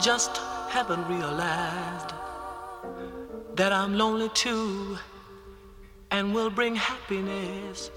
just haven't realized that I'm lonely too and will bring happiness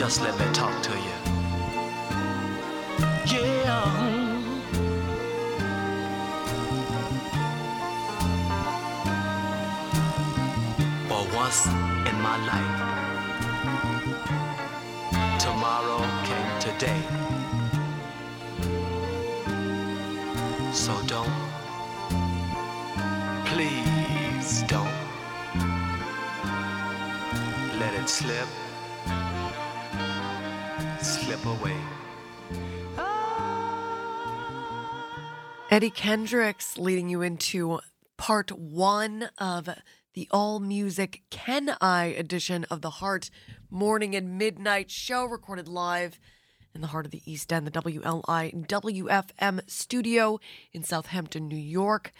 Just let me talk Eddie Kendricks leading you into part one of the all music Can I edition of the Heart Morning and Midnight show, recorded live in the heart of the East End, the WLI WFM studio in Southampton, New York,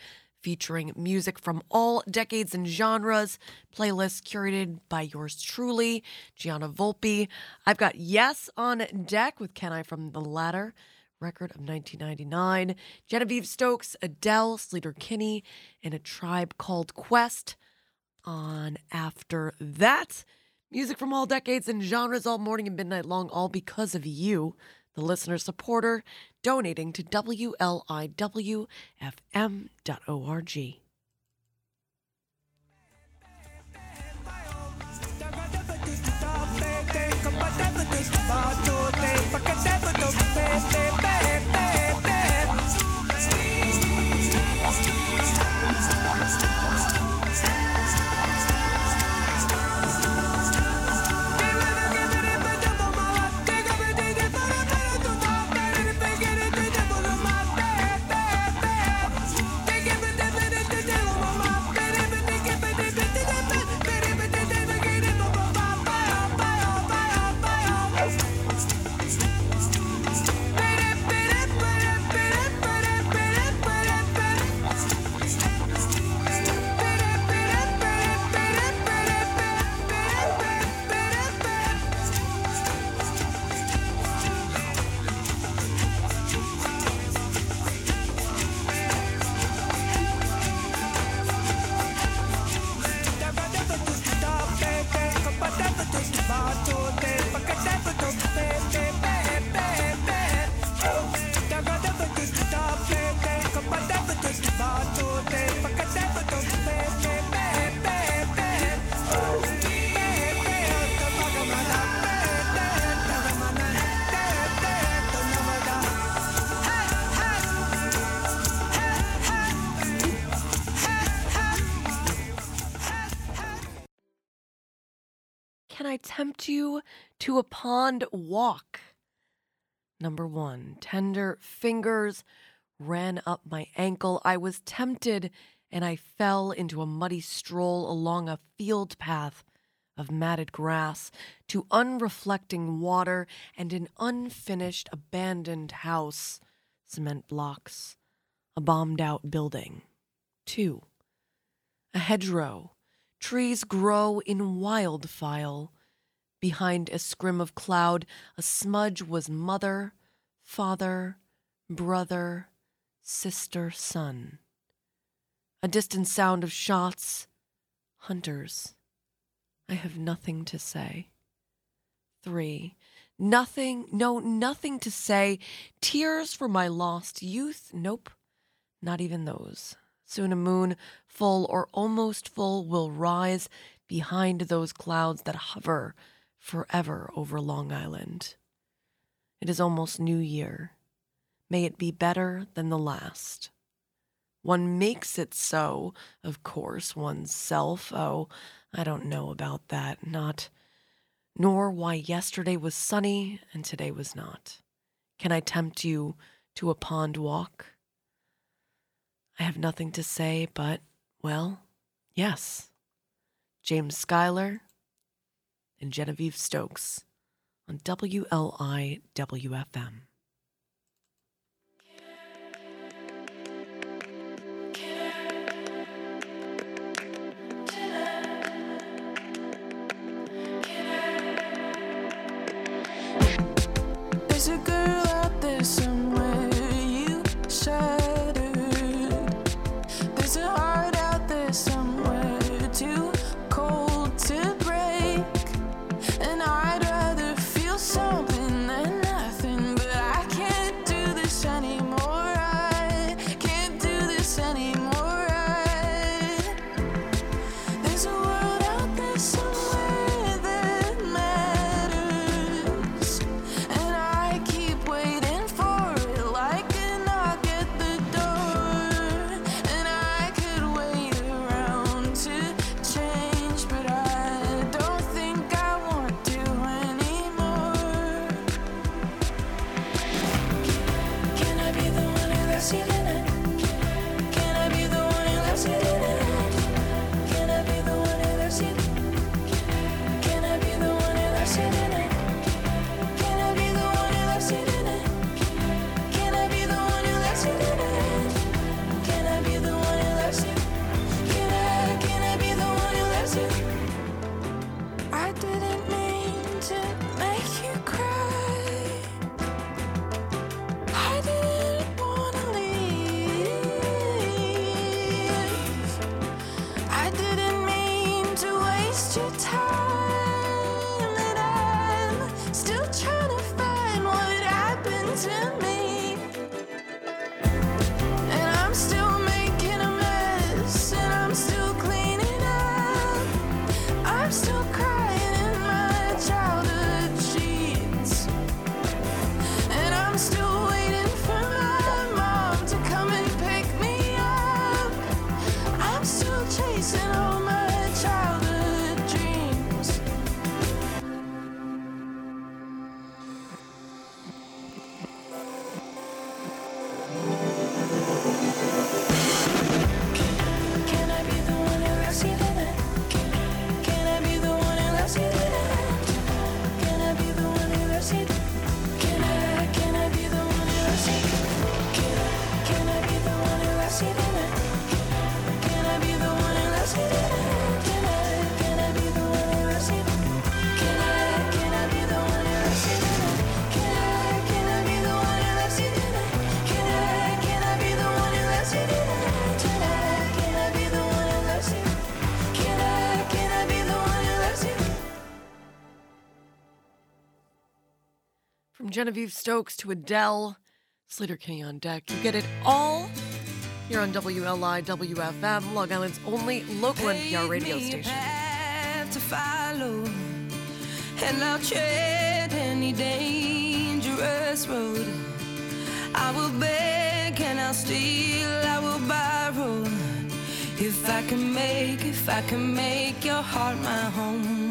featuring music from all decades and genres, playlists curated by yours truly, Gianna Volpe. I've got Yes on deck with Can I from the Ladder record of 1999. Genevieve Stokes, Adele, Sleater Kinney, and a tribe called Quest. On after that, music from all decades and genres all morning and midnight long, all because of you, the listener supporter, donating to WLIWFM.org. to a pond walk? Number one, tender fingers ran up my ankle. I was tempted and I fell into a muddy stroll along a field path of matted grass to unreflecting water and an unfinished abandoned house, cement blocks, a bombed out building. Two, a hedgerow. Trees grow in wildfile. Behind a scrim of cloud, a smudge was mother, father, brother, sister, son. A distant sound of shots, hunters. I have nothing to say. Three. Nothing, no, nothing to say. Tears for my lost youth? Nope, not even those. Soon a moon, full or almost full, will rise behind those clouds that hover forever over Long Island. It is almost New Year. May it be better than the last. One makes it so, of course, oneself. Oh, I don't know about that. Not, nor why yesterday was sunny and today was not. Can I tempt you to a pond walk? I have nothing to say, but, well, yes. James Schuyler and Genevieve Stokes on WLI From Genevieve Stokes to Adele, Sleater Kinney on deck. You get it all here on WLI WFM, Long Island's only local NPR radio station. To follow, and I'll tread any dangerous road. I will beg and I'll steal, I will borrow. If I can make, if I can make your heart my home.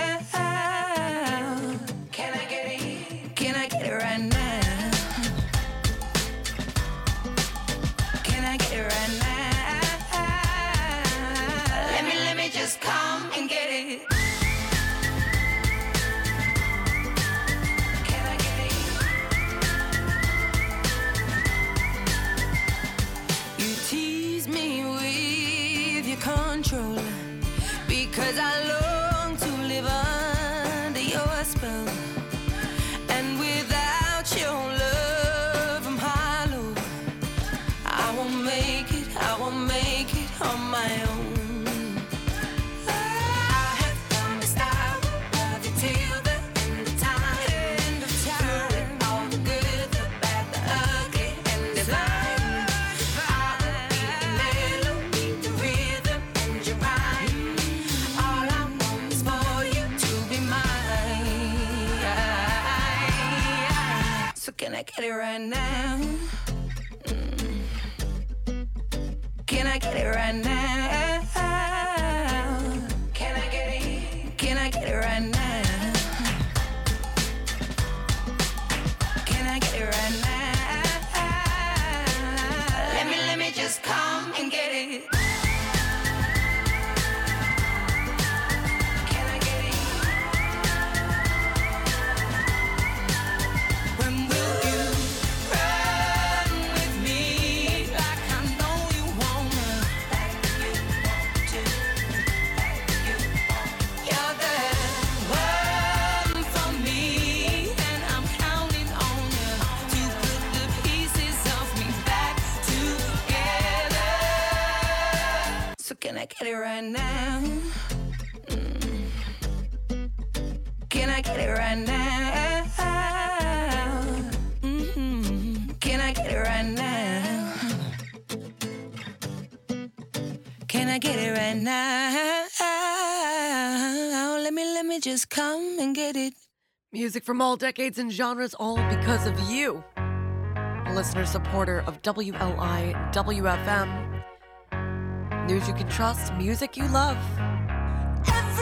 and now Can I get it right now? Mm. Can I get it right now? Mm-hmm. Can I get it right now? Can I get it right now? Oh, let me, let me just come and get it. Music from all decades and genres, all because of you. A listener supporter of WLI WFM News you can trust, music you love. Everyone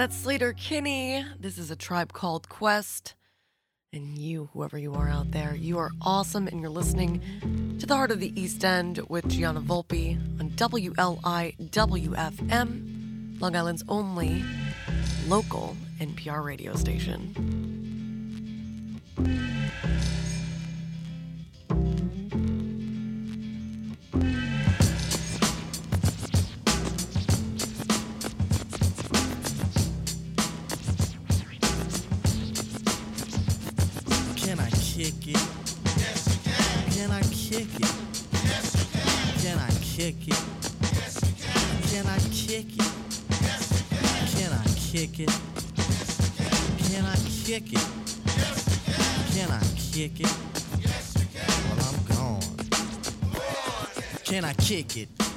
That's Sleater Kinney. This is a tribe called Quest. And you, whoever you are out there, you are awesome, and you're listening to the Heart of the East End with Gianna Volpe on WLIWFM, Long Island's only local NPR radio station. Kick it? Yes, can. Can I kick it? Yes, you can. Well, I'm gone. Can I kick it?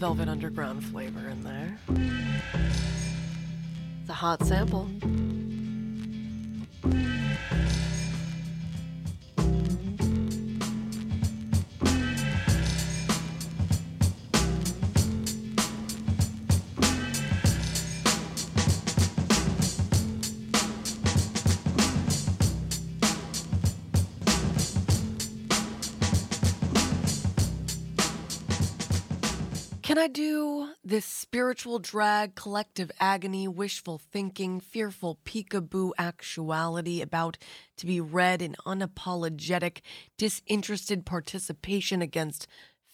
Velvet Underground flavor in there. It's a hot sample. Spiritual drag, collective agony, wishful thinking, fearful peekaboo actuality about to be read in unapologetic, disinterested participation against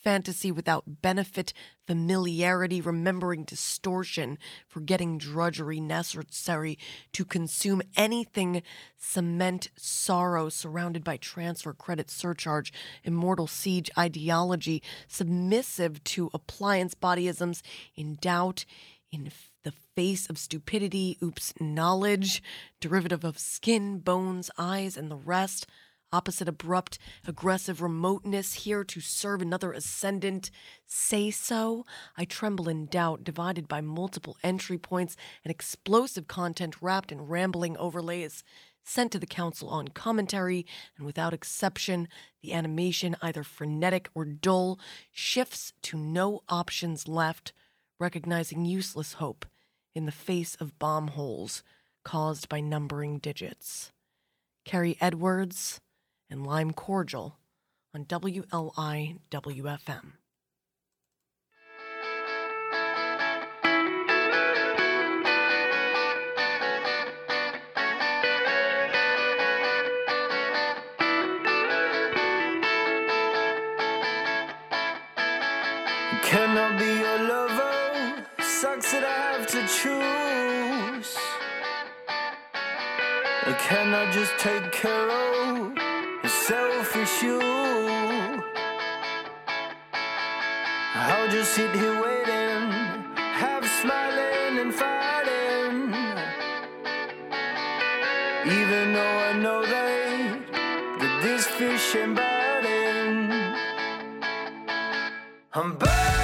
fantasy without benefit, familiarity, remembering distortion, forgetting drudgery necessary to consume anything, cement sorrow surrounded by transfer credit surcharge, immortal siege ideology, submissive to appliance bodyisms, in doubt, in the face of stupidity, oops, knowledge, derivative of skin, bones, eyes, and the rest opposite abrupt, aggressive remoteness, here to serve another ascendant. Say so? I tremble in doubt, divided by multiple entry points and explosive content wrapped in rambling overlays. Sent to the council on commentary, and without exception, the animation, either frenetic or dull, shifts to no options left, recognizing useless hope in the face of bomb holes caused by numbering digits. Kari Edwards, and Lime Cordiale on WLIWFM. Can I be your lover? Sucks that I have to choose. Can I just take care of selfish you? I'll just sit here waiting, half smiling and fighting. Even though I know that, that this fish ain't biting. I'm burnt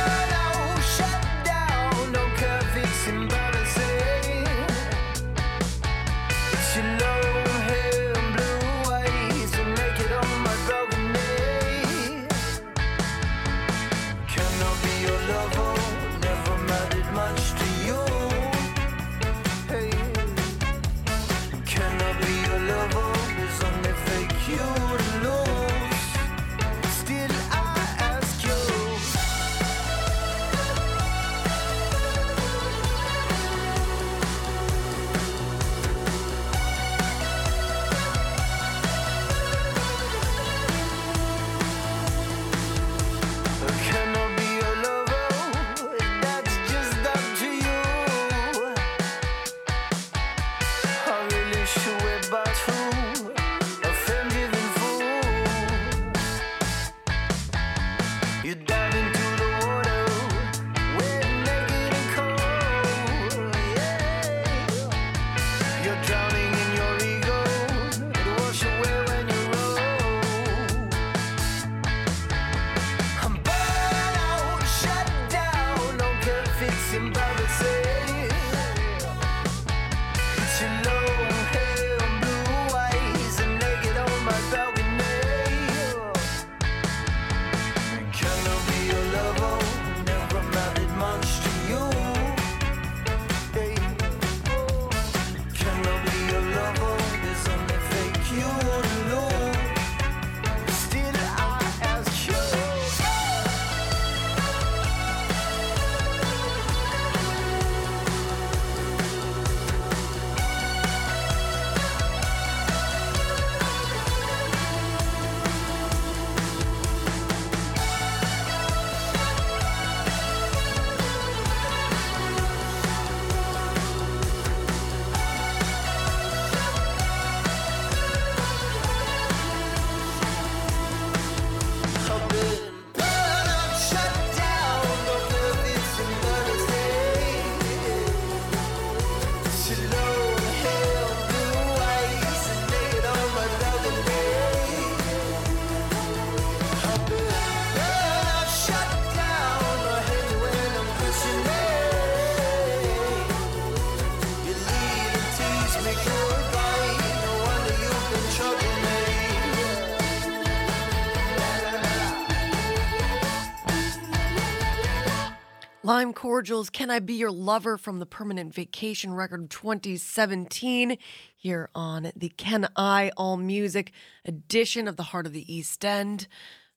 Lime Cordiale's, Can I Be Your Lover from the Permanent Vacation record of 2017 here on the Can I All Music edition of the Heart of the East End,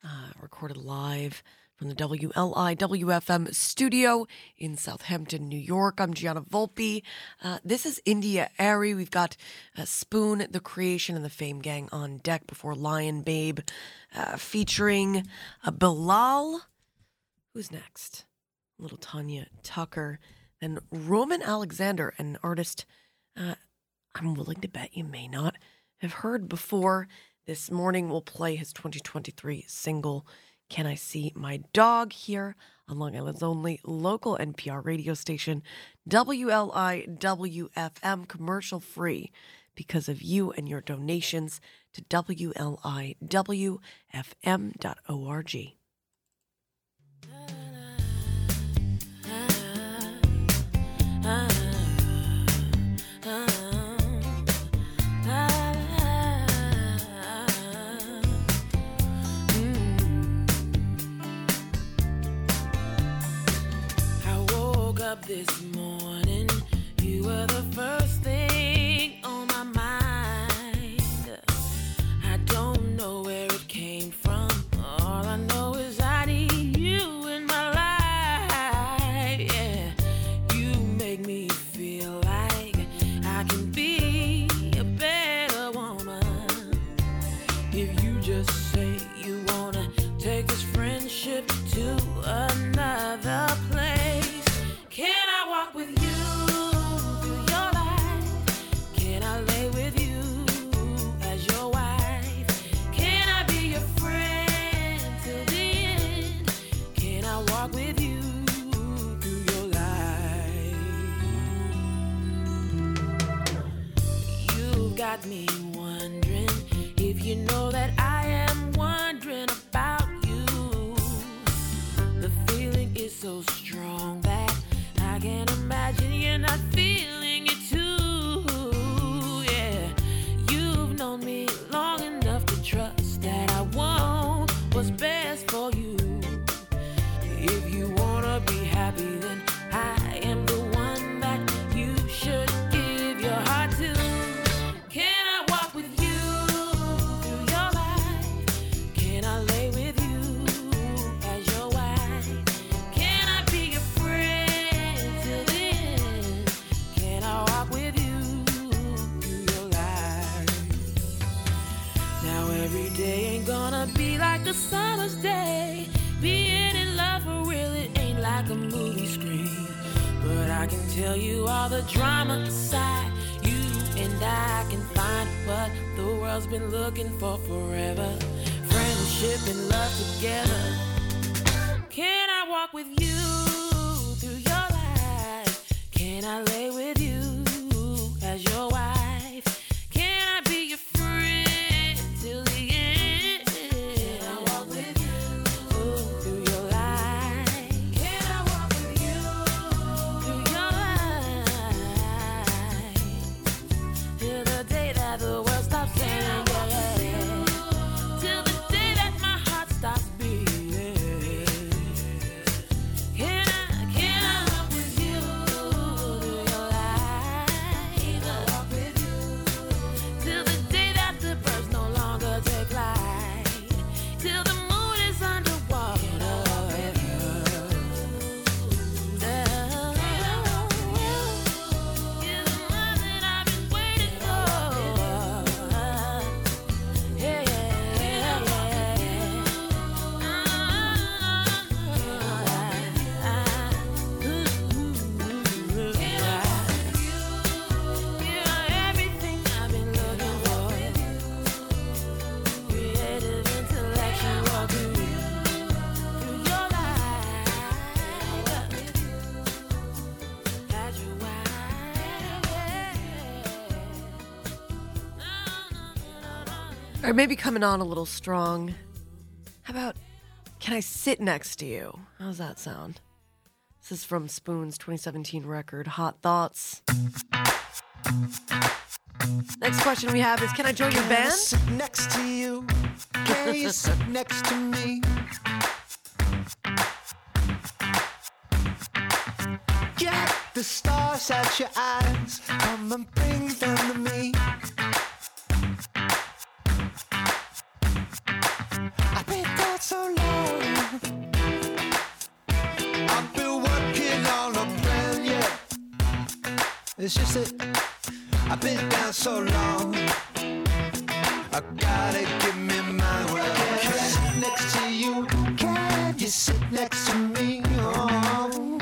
uh, recorded live from the WLI WFM studio in Southampton, New York. I'm Gianna Volpe. Uh, this is India.Arie. We've got uh, Spoon, The Creation, and the Fame Gang on deck before Lion Babe, uh, featuring uh, Bilal. Who's next? Little Tanya Tucker, and Roman Alexander, an artist uh, I'm willing to bet you may not have heard before. This morning we'll play his 2023 single, Can I See My Dog, here on Long Island's only local NPR radio station, WLIWFM, commercial free because of you and your donations to WLIWFM.org. up this morning, tell you all the drama aside. You and I can find what the world's been looking for forever. Friendship and love together. Can I walk with you through your life? Can I lay with you as your Or maybe coming on a little strong. How about Can I Sit Next to You? How's that sound? This is from Spoon's 2017 record, Hot Thoughts. Next question we have is Can I join your band? sit next to you? Can you sit next to me? Get the stars at your eyes. Come and bring them to me. It's just that I've been down so long. I gotta give me my well. Can I sit next to you? Can you sit next to me? Oh.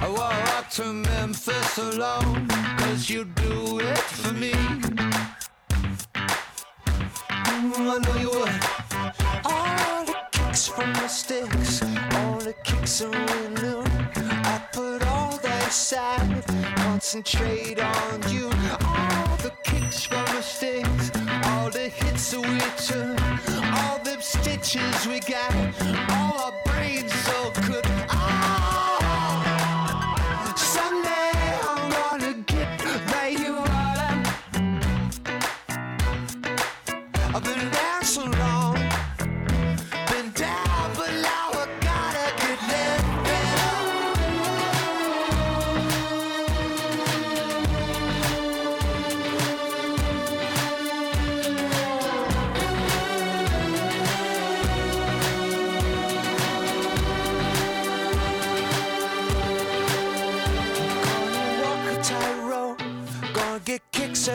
I walk to Memphis alone, cause you do it for me. I know you would. All the kicks from the sticks, all the kicks are new. I put all that aside, concentrate on you. All the kicks from the sticks, all the hits we took, all the stitches we got, all our brains so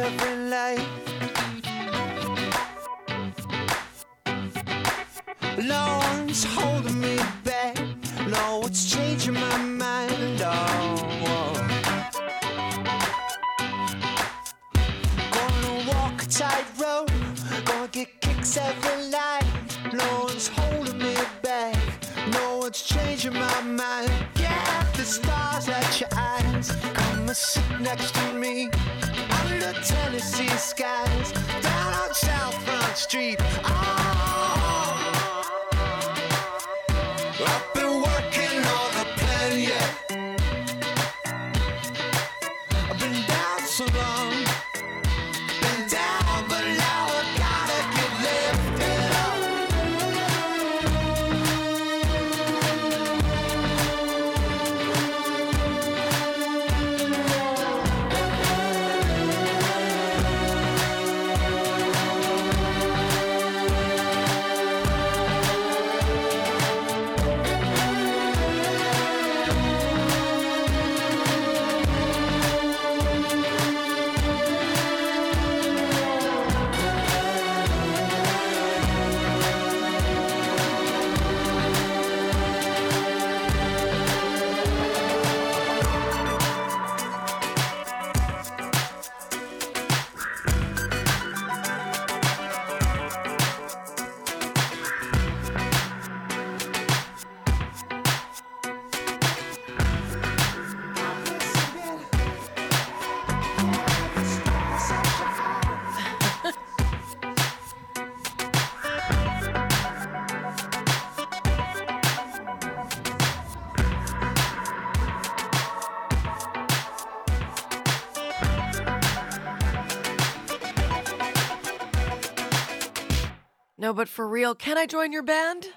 every night. No one's holding me back. No one's changing my mind. Oh. Gonna walk a tightrope. Gonna get kicks every night. No one's holding me back. No one's changing my mind. Yeah, the stars at your eyes. Come and sit next to me. Tennessee skies. Down on South Front Street. Oh. But for real, can I join your band?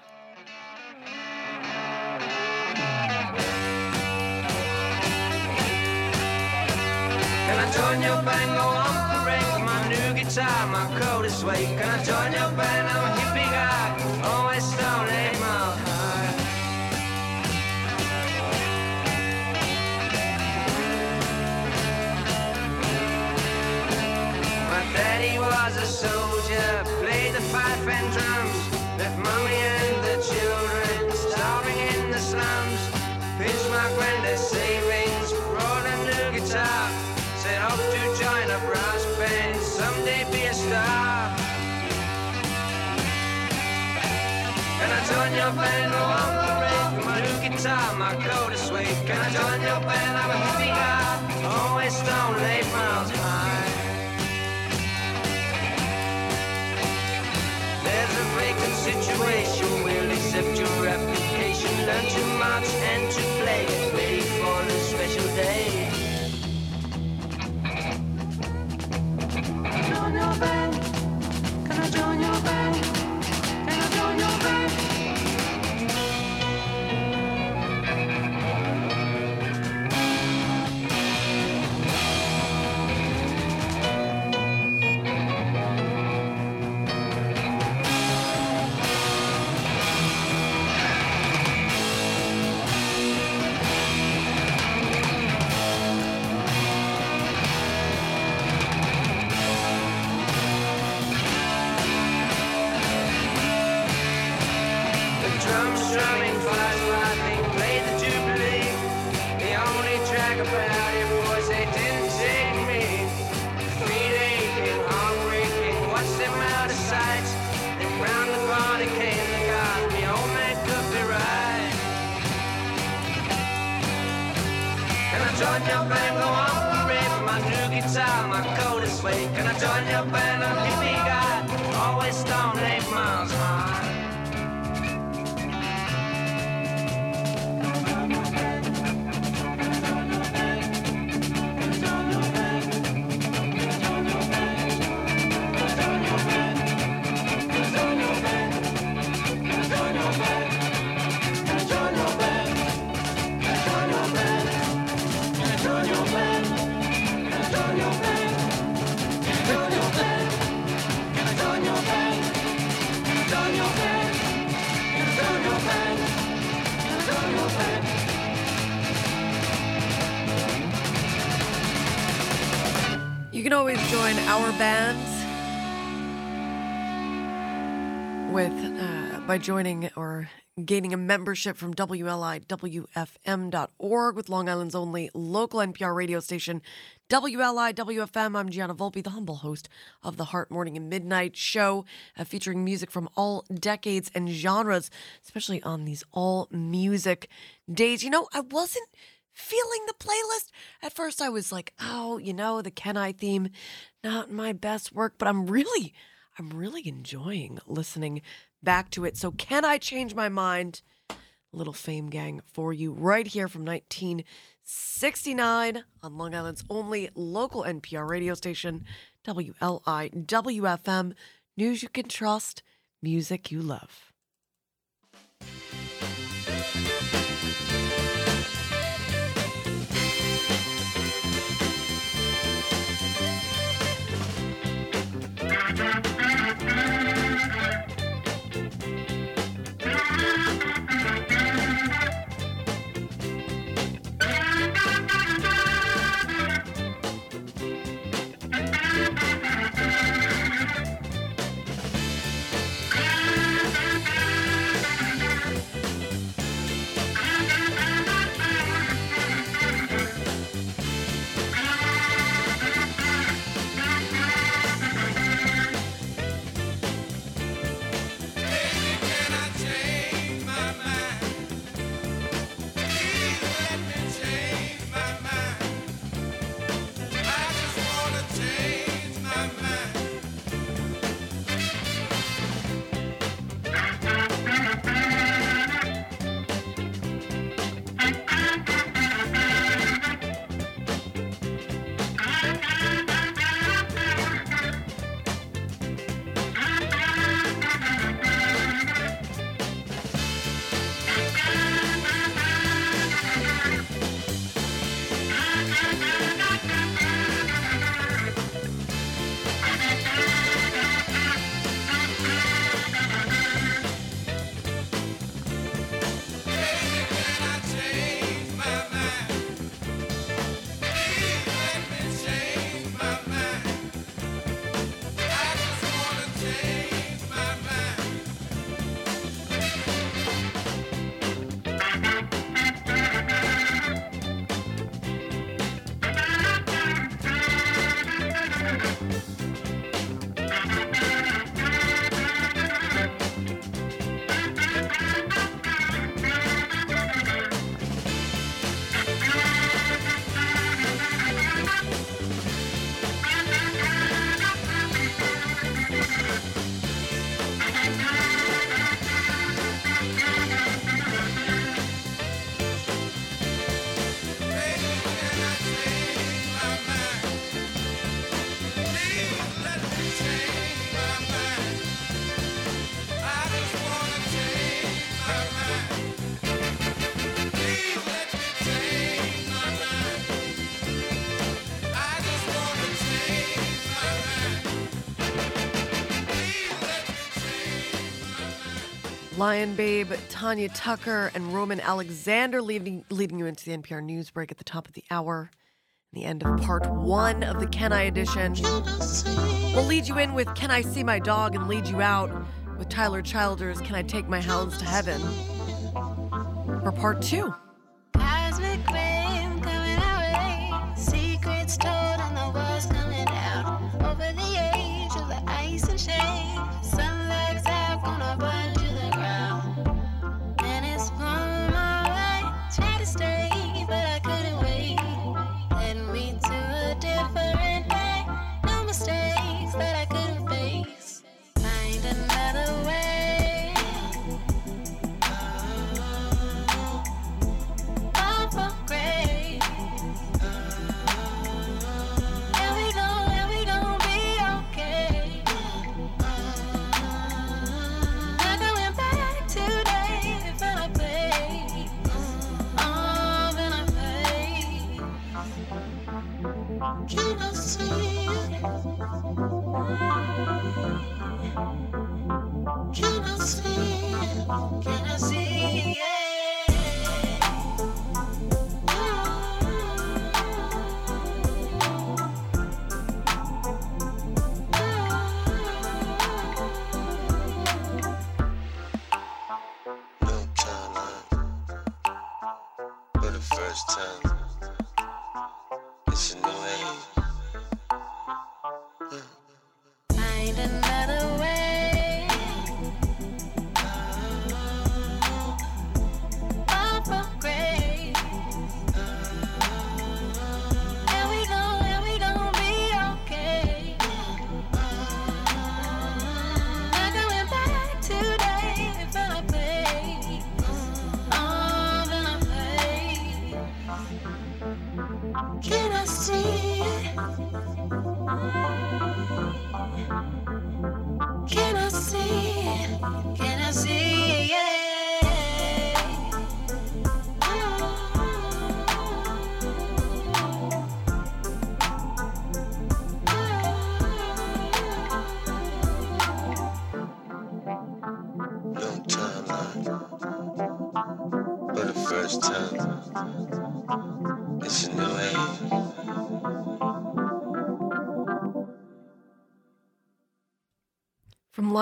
Join your band? Oh, I'm the red, my new guitar, my coat is sweet. Can I join your band? I'm a hippie guy, always stone eight miles high. There's a vacant situation. We'll accept your application. Learn to march and to play. Ready for the special day. Joining or gaining a membership from WLIWFM.org with Long Island's only local NPR radio station, WLIWFM. I'm Gianna Volpe, the humble host of the Heart Morning and Midnight show, uh, featuring music from all decades and genres, especially on these all music days. You know, I wasn't feeling the playlist. At first, I was like, oh, you know, the Can I theme, not my best work, but I'm really, I'm really enjoying listening back to it. So, can I change my mind? Little Fame Gang for you right here from 1969 on Long Island's only local NPR radio station, WLIWFM. News you can trust, music you love. Lion Babe, Tanya Tucker, and Roman Alexander leading, leading you into the NPR news break at the top of the hour. The end of part one of the Can I edition. We'll lead you in with Can I See My Dog and lead you out with Tyler Childers' Can I Take My Hounds to Heaven for part two.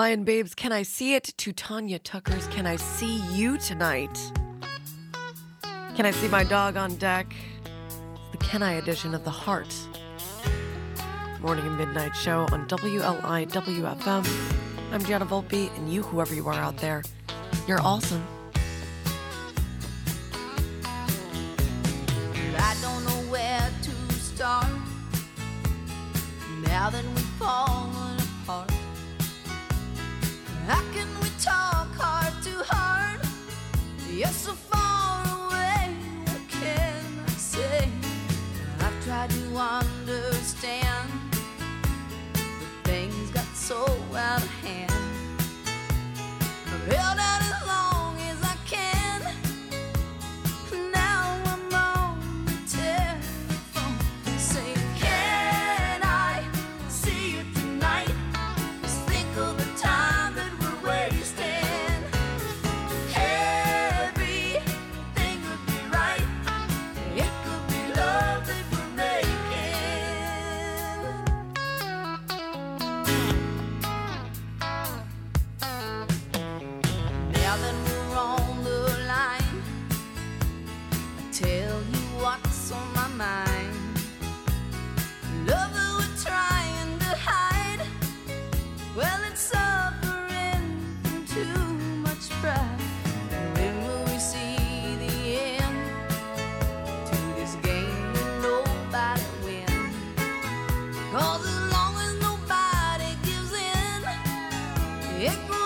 Lion Babes Can I See It to Tanya Tucker's Can I See You Tonight? Can I See My Dog on Deck? The Can I edition of The Heart. Morning and Midnight Show on WLIWFM. I'm Gianna Volpe, and you, whoever you are out there, you're awesome. so out of hand. Yêu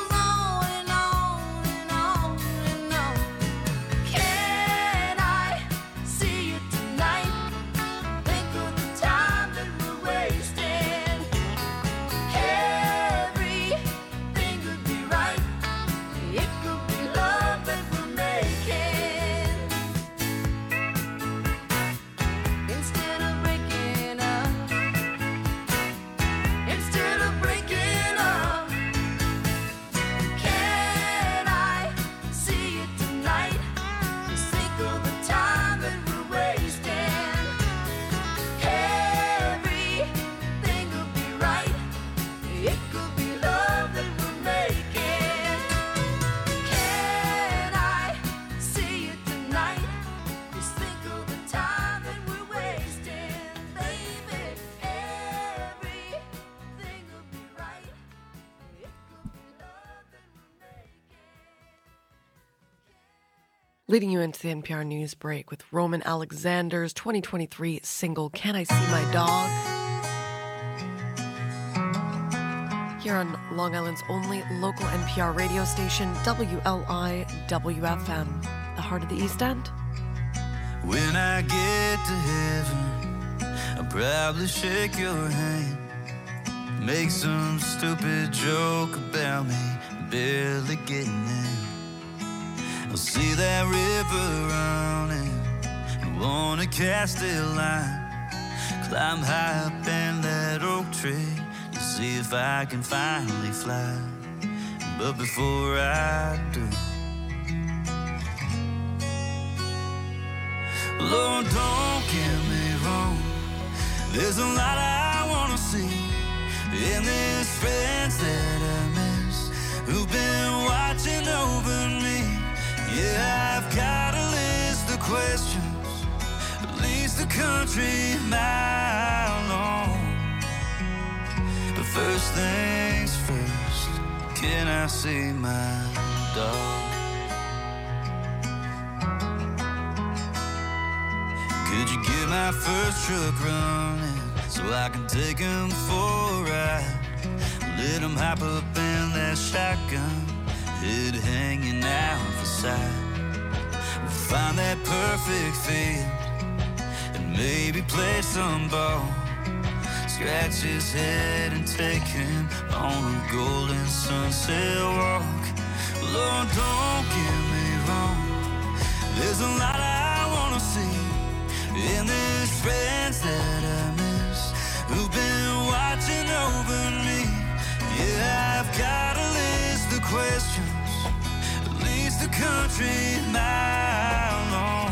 leading you into the NPR News Break with Roman Alexander's 2023 single, Can I See My Dog? Here on Long Island's only local NPR radio station, WLIWFM, the heart of the East End. When I get to heaven, I'll probably shake your hand, make some stupid joke about me, barely getting it. I see that river running and wanna cast a line. Climb high up in that oak tree to see if I can finally fly. But before I do, Lord, don't get me wrong. There's a lot I wanna see in these friends that I miss who've been watching over me. Yeah, I've got a list of questions, at least a country mile long. But first things first, can I see my dog? Could you get my first truck running so I can take him for a ride? Let him hop up in that shotgun, head hanging out the side. We'll find that perfect fit and maybe play some ball. Scratch his head and take him on a golden sunset walk. Lord, don't get me wrong. There's a lot I wanna see in these friends that I miss who've been watching over me. Yeah, I've got a list of questions, country mile long.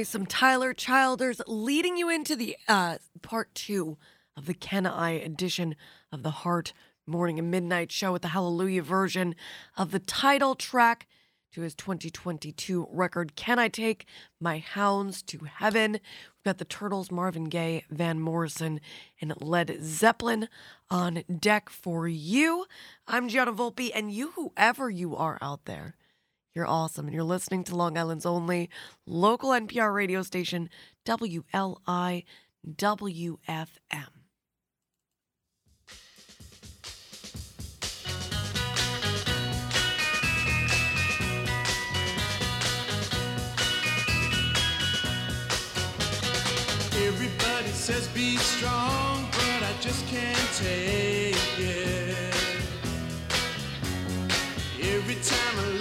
Me some Tyler Childers leading you into the uh, part two of the Can I edition of the Heart Morning and Midnight show with the Hallelujah version of the title track to his 2022 record, Can I Take My Hounds to Heaven? We've got the Turtles, Marvin Gaye, Van Morrison, and Led Zeppelin on deck for you. I'm Gianna Volpe, and you, whoever you are out there, you're awesome. And you're listening to Long Island's only local NPR radio station, WLI WFM. Everybody says be strong, but I just can't take it. Every time I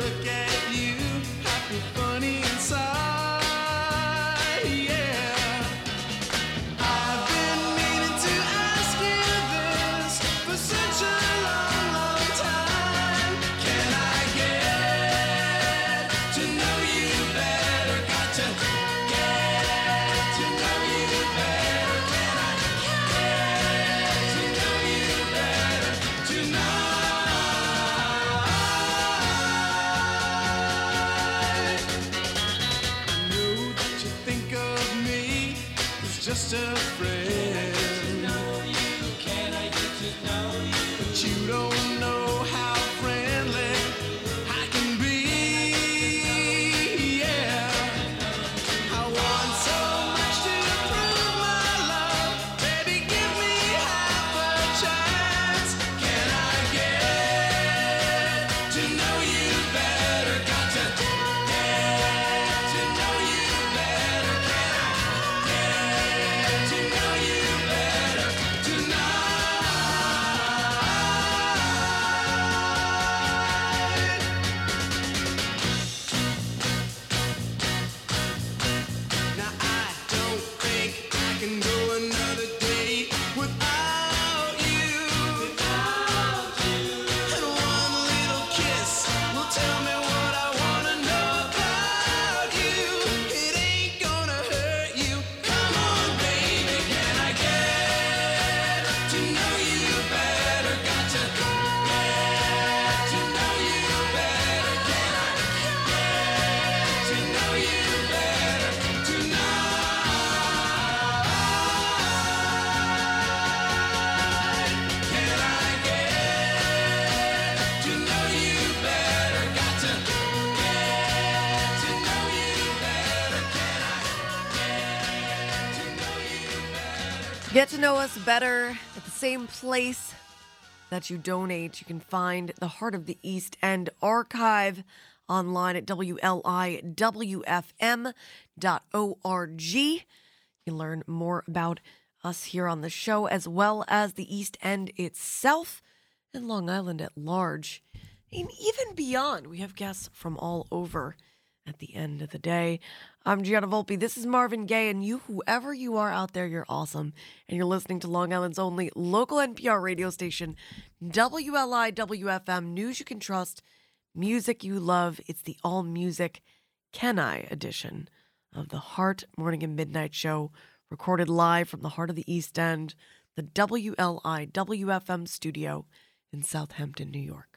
know us better at the same place that you donate. You can find the Heart of the East End archive online at WLIWFM.org. You can learn more about us here on the show as well as the East End itself and Long Island at large. And even beyond, we have guests from all over at the end of the day. I'm Gianna Volpe. This is Marvin Gaye, and you, whoever you are out there, you're awesome. And you're listening to Long Island's only local NPR radio station, WLI WFM, news you can trust, music you love. It's the all music Can I edition of the Heart Morning and Midnight Show, recorded live from the heart of the East End, the WLI WFM studio in Southampton, New York.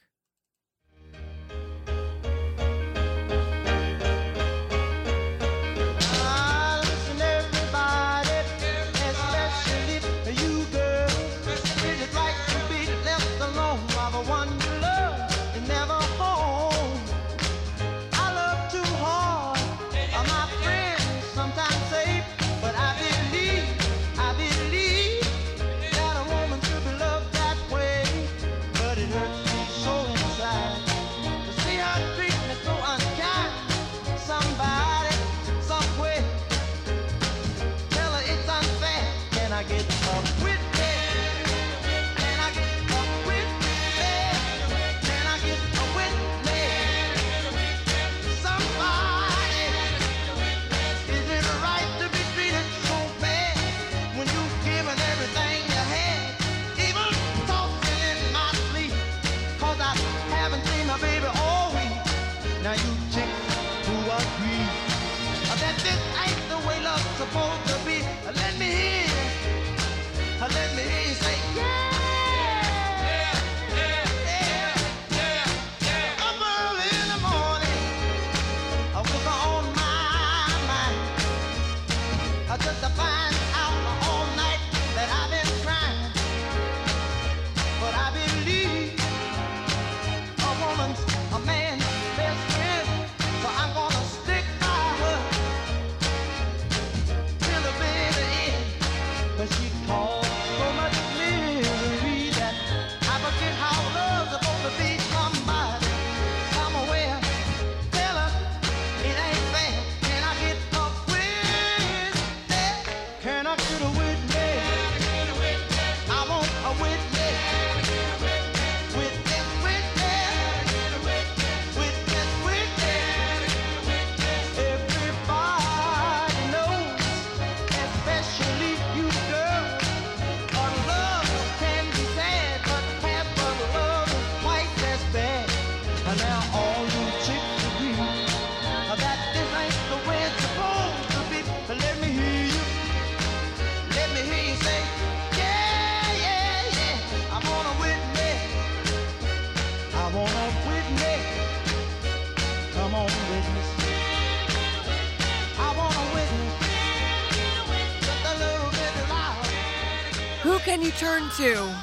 To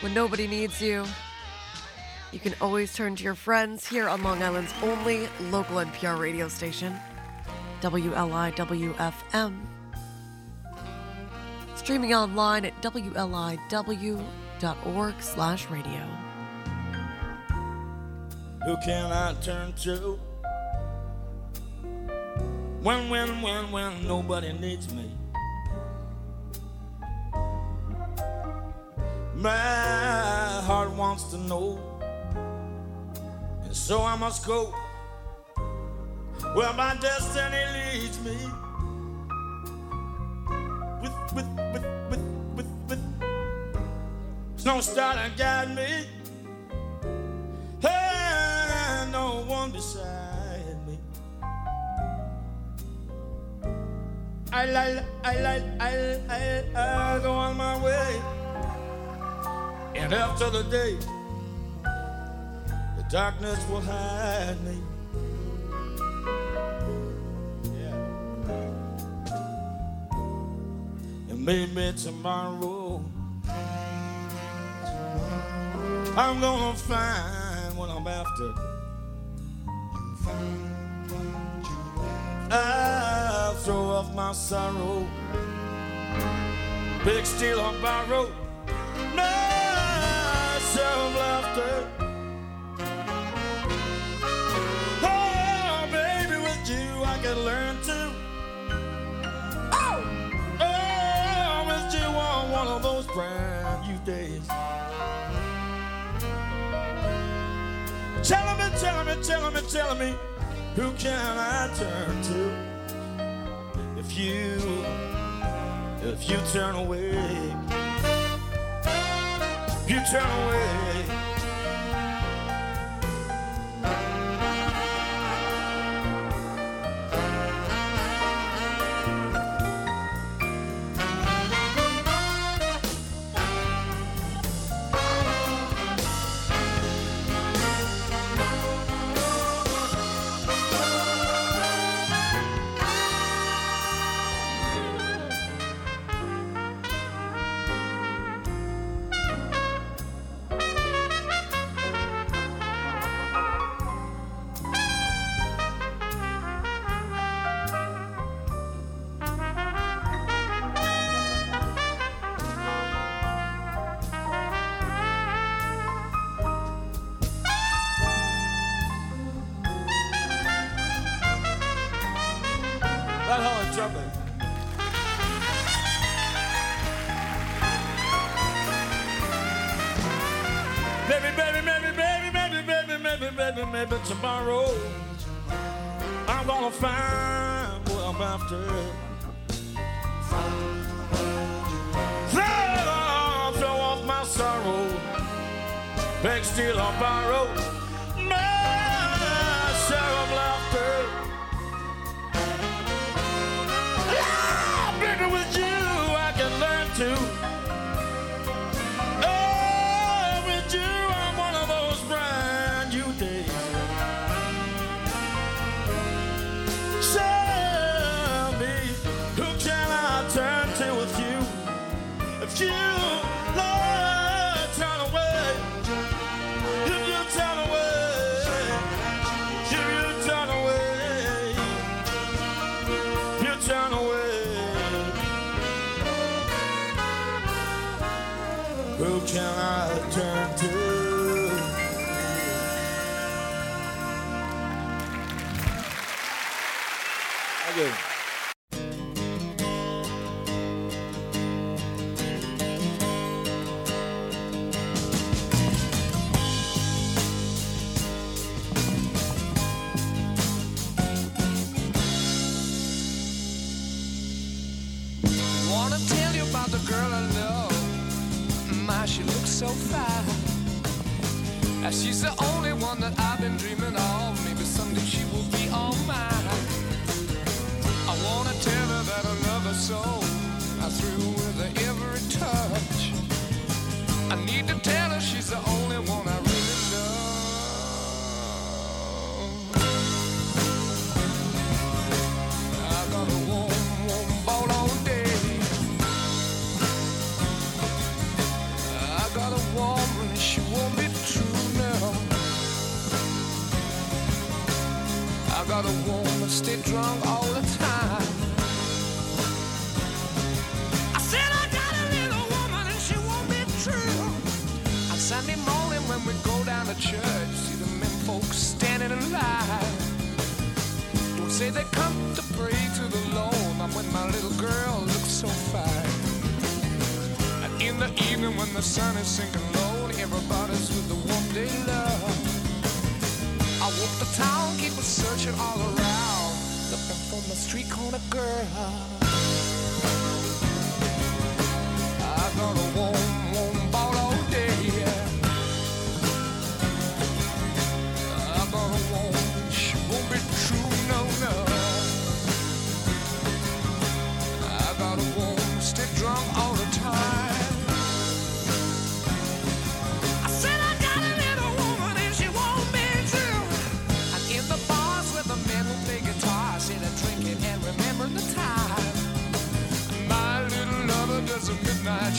when nobody needs you? You can always turn to your friends here on Long Island's only local NPR radio station, WLIWFM. Streaming online at WLIW.org slash radio. Who can I turn to? When, when, when, when nobody needs me. My heart wants to know, and so I must go where my destiny leads me. With, with, with, with, with, with no star to guide me, and no one beside me. I, I, I, I, I, I, I go on my way. And after the day, the darkness will hide me. Yeah. And maybe tomorrow, I'm gonna find what I'm after. I'll throw off my sorrow, big steal or borrow. No of laughter. Oh, baby, with you I can learn to. Oh, oh, with you on one of those brand new days. Tell me, tell me, tell me, tell me, who can I turn to? If you, if you turn away you turn away. Tomorrow. I'm gonna find what I'm after. Throw, off my sorrow, beg, steal, or borrow street corner girl.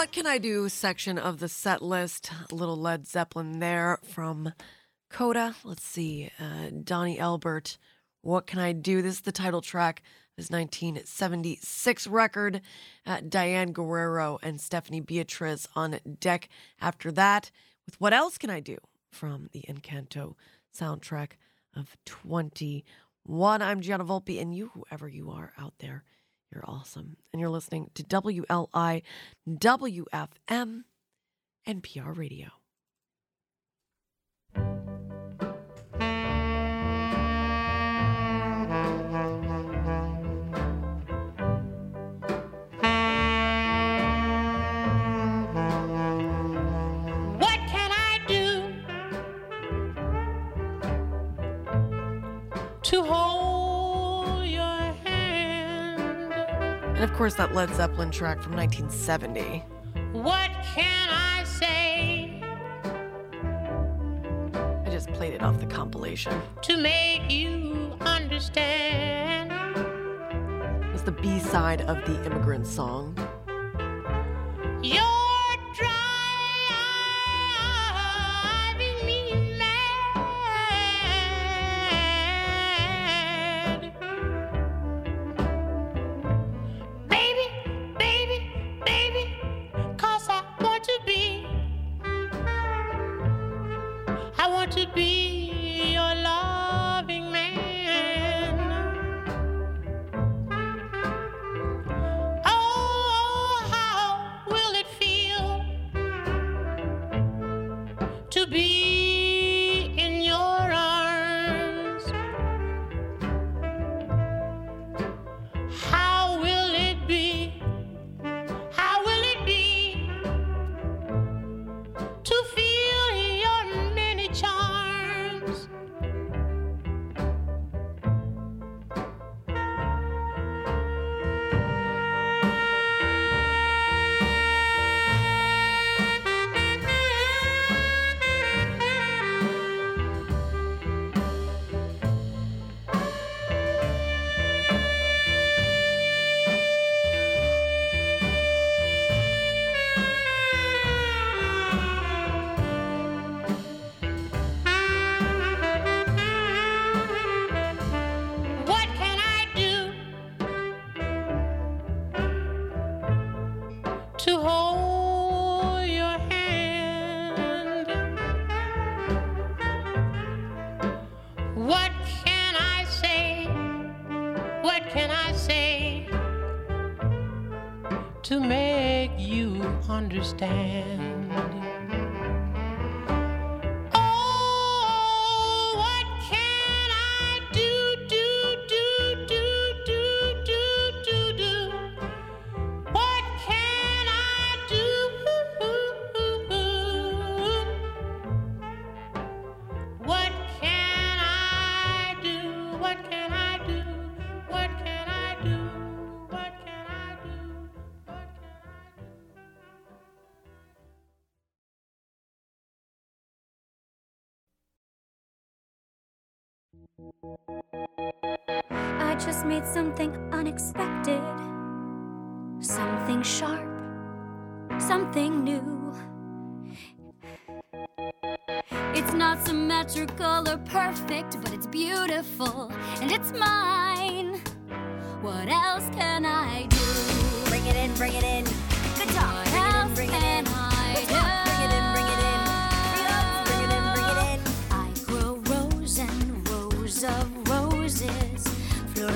What Can I Do section of the set list. A little Led Zeppelin there from Coda. Let's see, uh, Donnie Elbert, What Can I Do? This is the title track of his 1976 record. Uh, Diane Guerrero and Stephanie Beatriz on deck after that with What Else Can I Do from the Encanto soundtrack of 21. I'm Gianna Volpe, and you, whoever you are out there, you're awesome. And you're listening to WLI WFM NPR Radio. And of course, that Led Zeppelin track from 1970. What can I say? I just played it off the compilation. To make you understand. It's the B side of the immigrant song.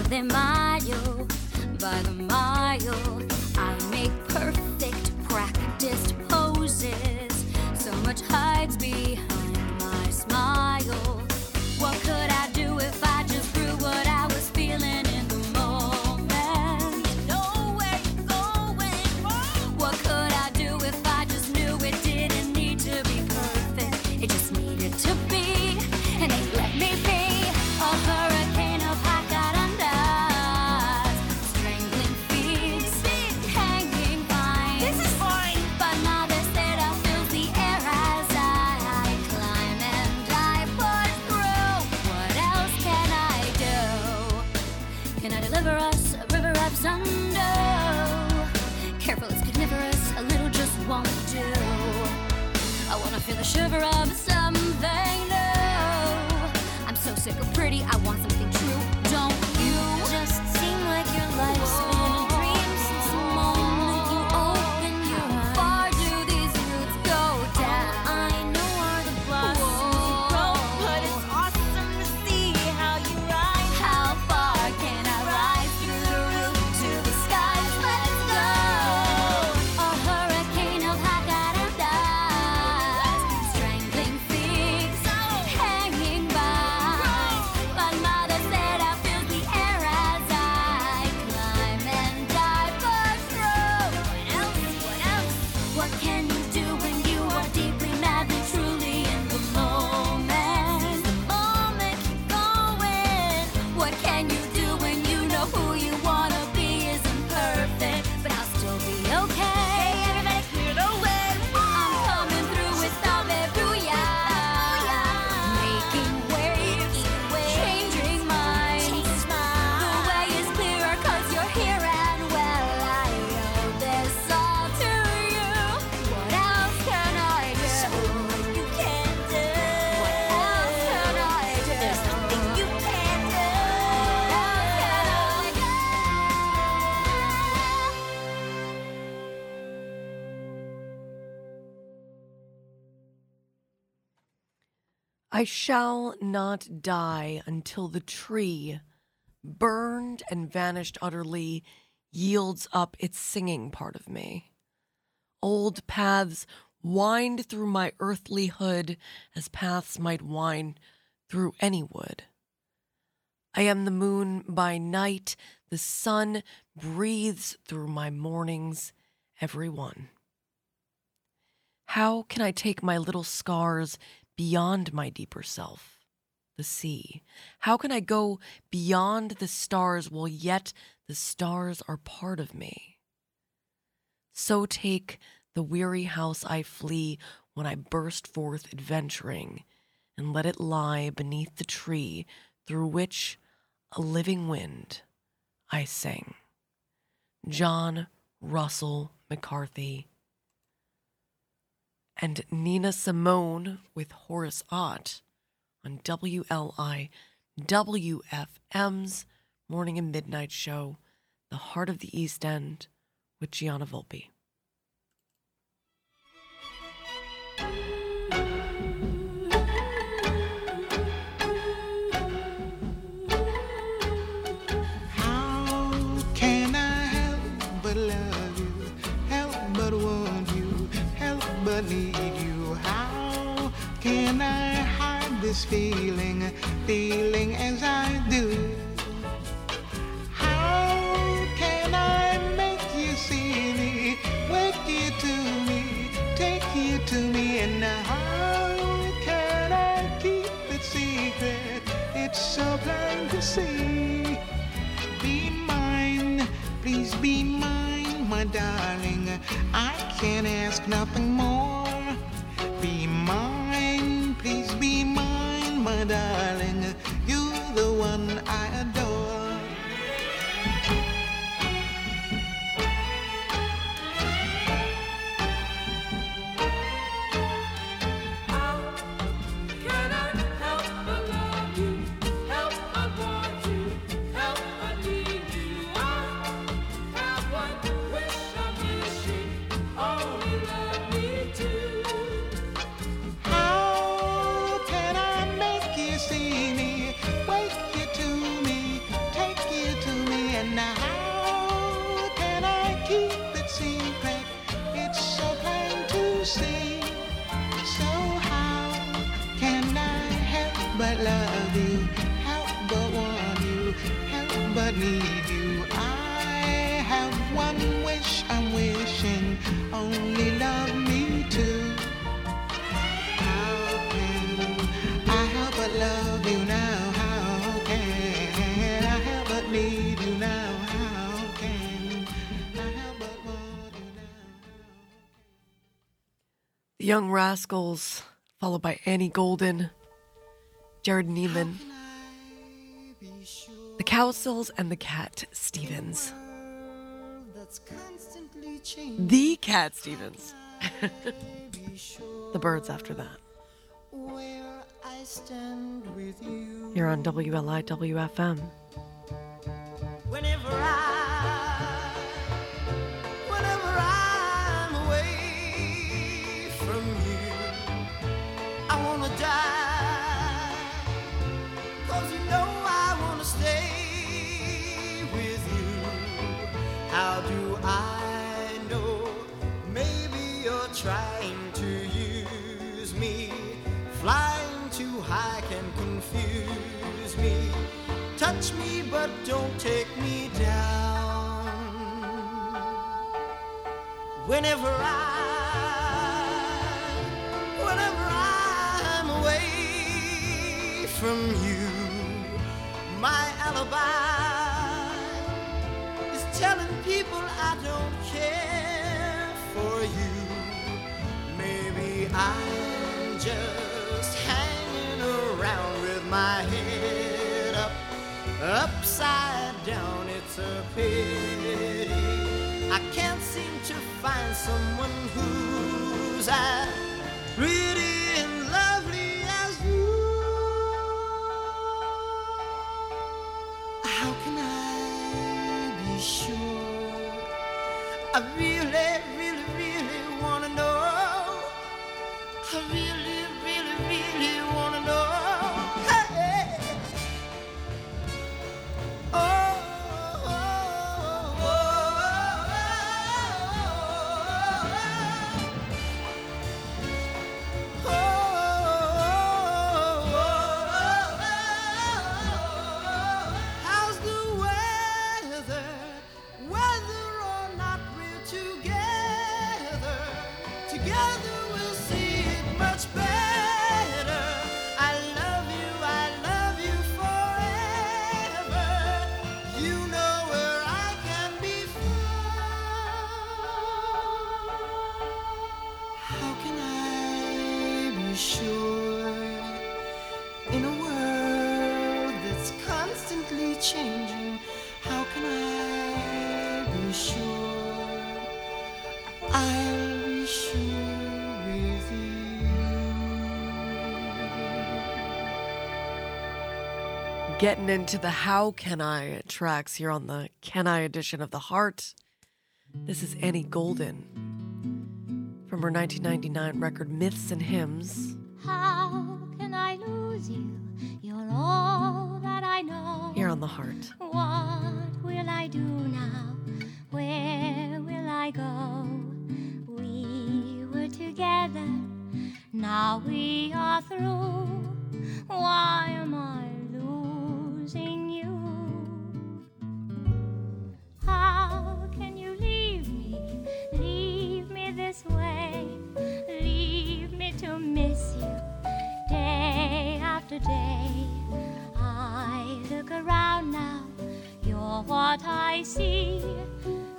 de mayo, by the mile, I make perfect practiced poses. So much hides behind my smile. shiver of something new. I'm so sick of pretty, I want shall not die until the tree, burned and vanished utterly, yields up its singing part of me. Old paths wind through my earthly hood as paths might wind through any wood. I am the moon by night, the sun breathes through my mornings, every one. How can I take my little scars beyond my deeper self, the sea? How can I go beyond the stars while yet the stars are part of me? So take the weary house I flee when I burst forth adventuring, and let it lie beneath the tree through which a living wind I sing. John Russell McCarthy and Nina Simone with Horace Ott on WLI WFM's Morning and Midnight Show, The Heart of the East End with Gianna Volpe. This feeling, feeling as I do. How can I make you see me, wake you to me, take you to me, and how can I keep it secret? It's so plain to see. Be mine, please be mine, my darling. I can't ask nothing more. Mine, Young Rascals, followed by Annie Golden, Jared Neiman, The Cowsills, and the Cat Stevens. The Cat Stevens. the Birds after that. You're on WLIWFM. Whenever I, How do I know? Maybe you're trying to use me. Flying too high can confuse me. Touch me, but don't take me down. Whenever I, whenever I'm away from you, my alibi people I don't care for you. Maybe I'm just hanging around with my head up, upside down. It's a pity. I can't seem to find someone who's as pretty getting into the how can I tracks here on the Can I edition of The Heart. This is Annie Golden from her 1999 record Myths and Hymns. How can I lose you? You're all that I know. Here on The Heart. What will I do now? Where will I go? We were together, now we are through. Why am I? losing you. How can you leave me, leave me this way, leave me to miss you day after day? I look around now, you're what I see.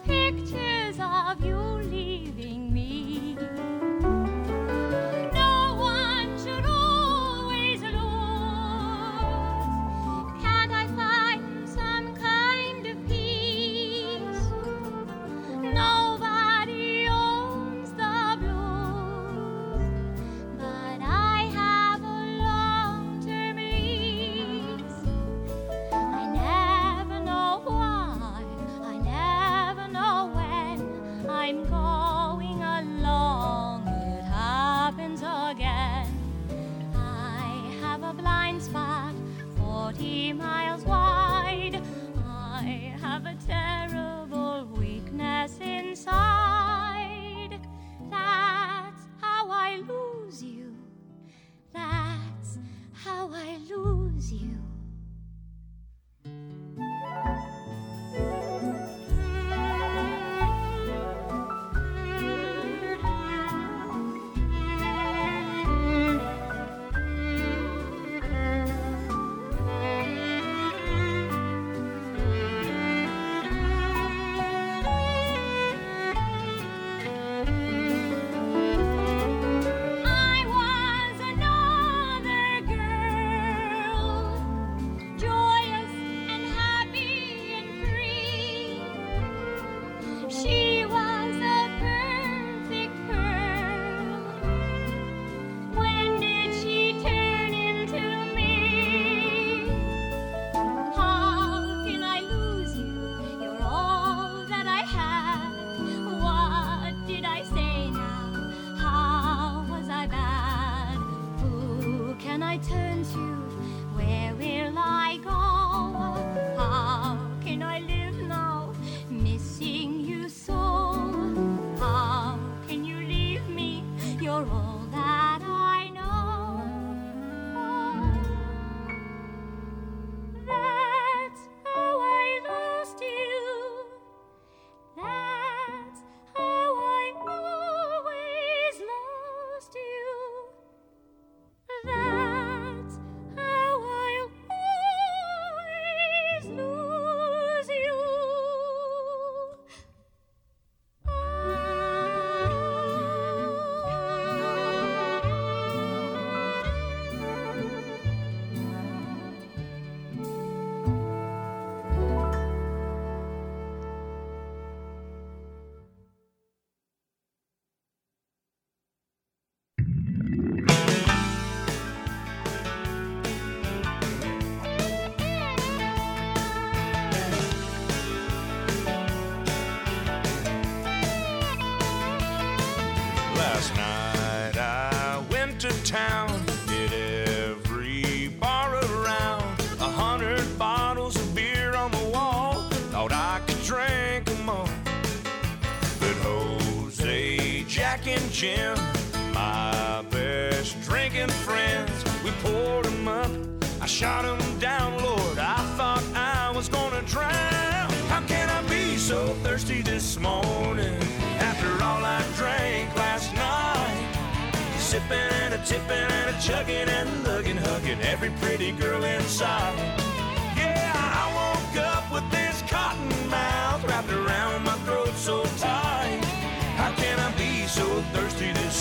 Pictures of you leave.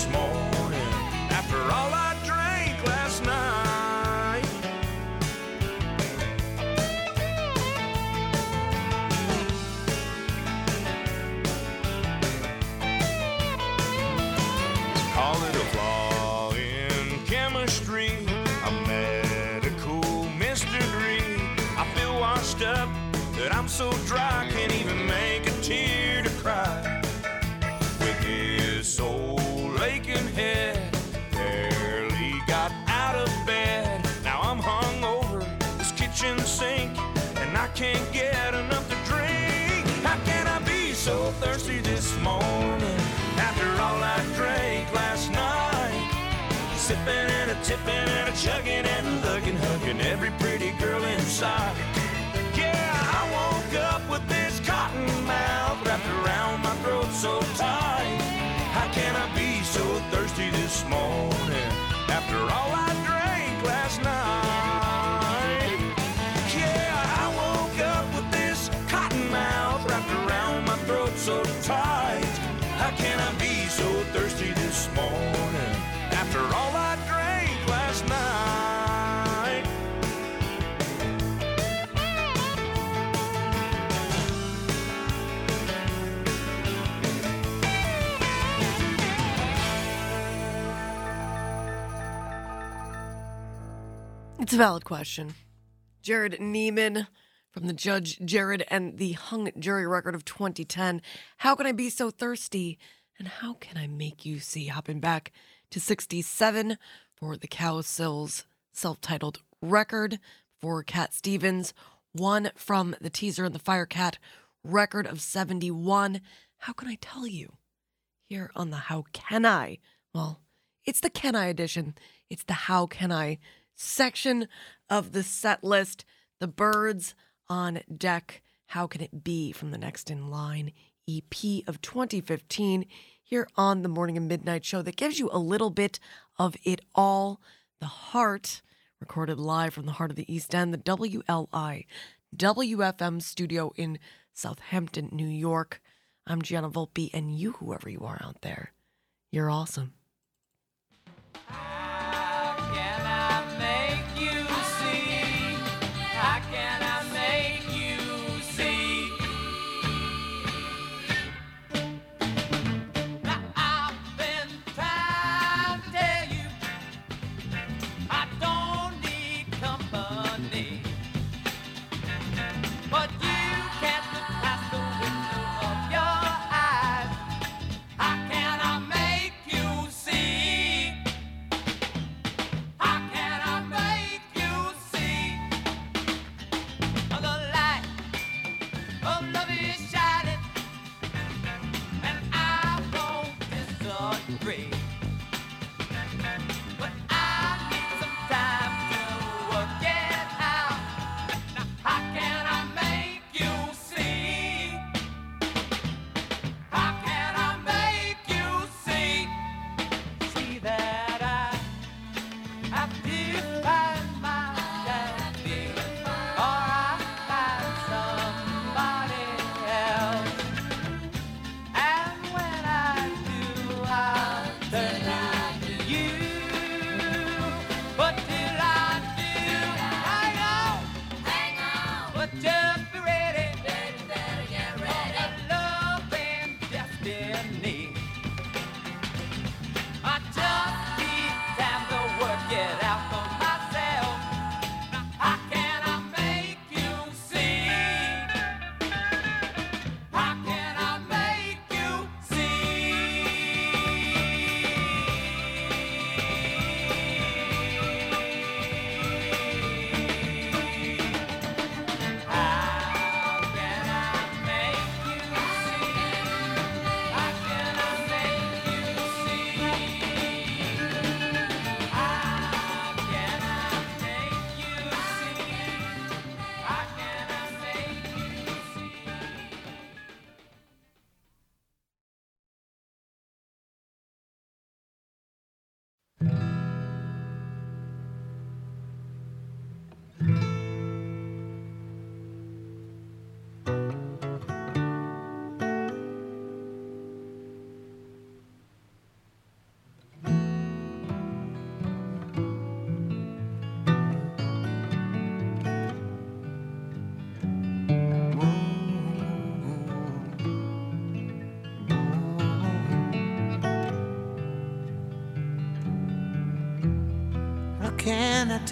morning after all I drank last night. Call it a flaw in chemistry, a medical mystery. I feel washed up that I'm so dry. popping and a chugging and a looking, hugging every pretty girl in sight. Yeah, I woke up with this cotton mouth wrapped around my throat so tight. How can I be so thirsty this morning after all I drank last night? It's a valid question. Jared Neiman from the judge Jared and the hung jury record of 2010. How can I be so thirsty? And how can I make you see? Hopping back to 67 for the Cowsills self titled record for Cat Stevens. One from the teaser and the Firecat record of 71. How can I tell you? Here on the How Can I? Well, it's the Can I edition. It's the How Can I section of the set list. The birds on deck. How can it be from the next in line EP of 2015 here on the Morning and Midnight Show that gives you a little bit of it all. The Heart, recorded live from the heart of the East End, the WLI WFM studio in Southampton, New York. I'm Gianna Volpe, and you, whoever you are out there, you're awesome. Of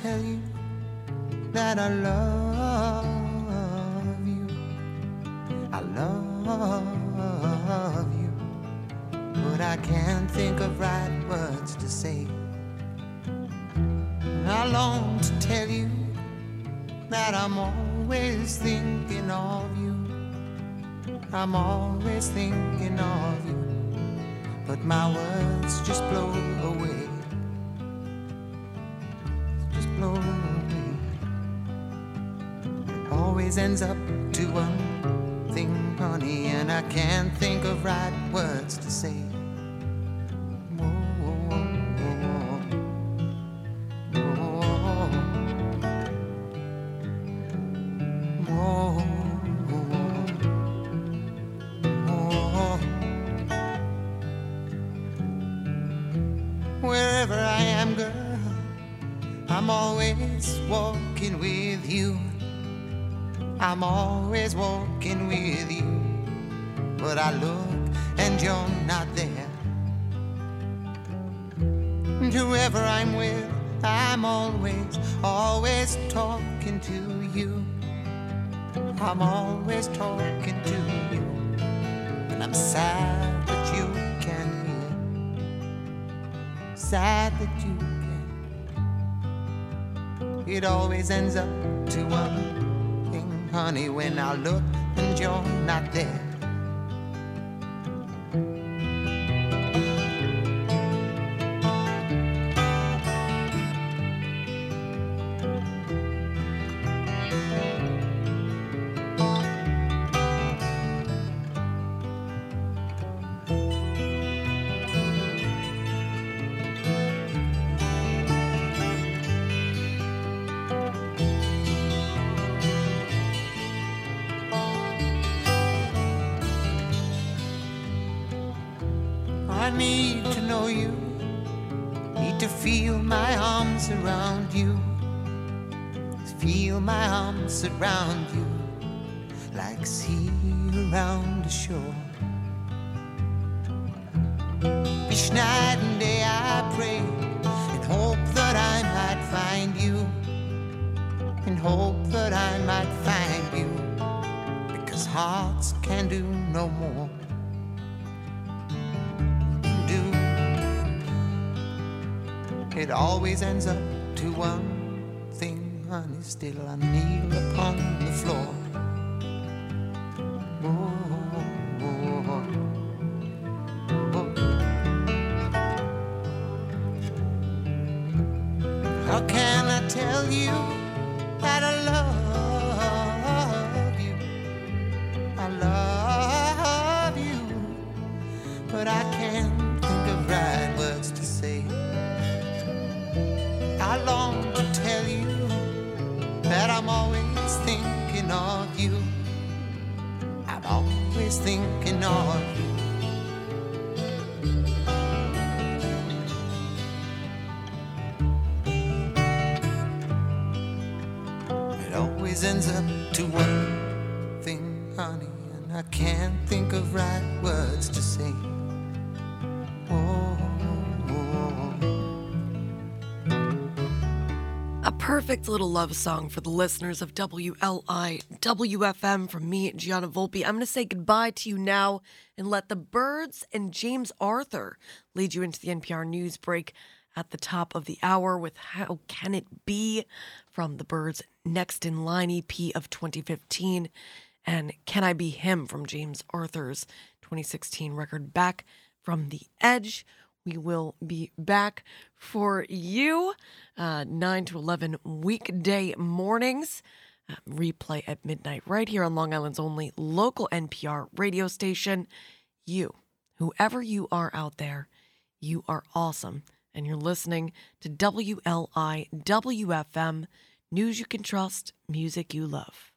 tell you that I love you? I love you. But I can't think of right words to say. I long to tell you that I'm always thinking of you. I'm always thinking of you. But my words just blow away. Always ends up to one thing, honey, and I can't think of right words to with you. But I look and you're not there. And whoever I'm with, I'm always, always talking to you. I'm always talking to you. And I'm sad that you can't hear. Sad that you can't. It always ends up to one thing, honey, when I look and you're not there. Always ends up to one thing, honey. Still, I kneel upon the floor. Perfect little love song for the listeners of WLI WFM from me, Gianna Volpe. I'm going to say goodbye to you now and let the birds and James Arthur lead you into the NPR news break at the top of the hour with How Can It Be from the Birds' Next in Line EP of 2015 and Can I Be Him from James Arthur's 2016 record Back from the Edge. We will be back for you uh, 9 to 11 weekday mornings. Uh, replay at midnight right here on Long Island's only local NPR radio station. You, whoever you are out there, you are awesome. And you're listening to WLIWFM, news you can trust, music you love.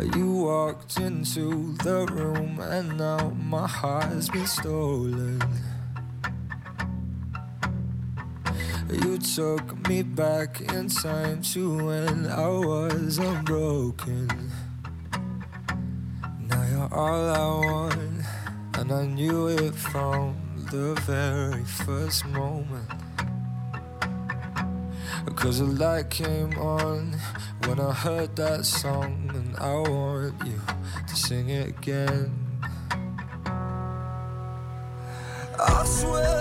You walked into the room, and now my heart has been stolen. You took me back in time to when I was unbroken. Now you're all I want, and I knew it from the very first moment. Cause the light came on when I heard that song, and I want you to sing it again. I swear.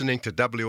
listening to WL.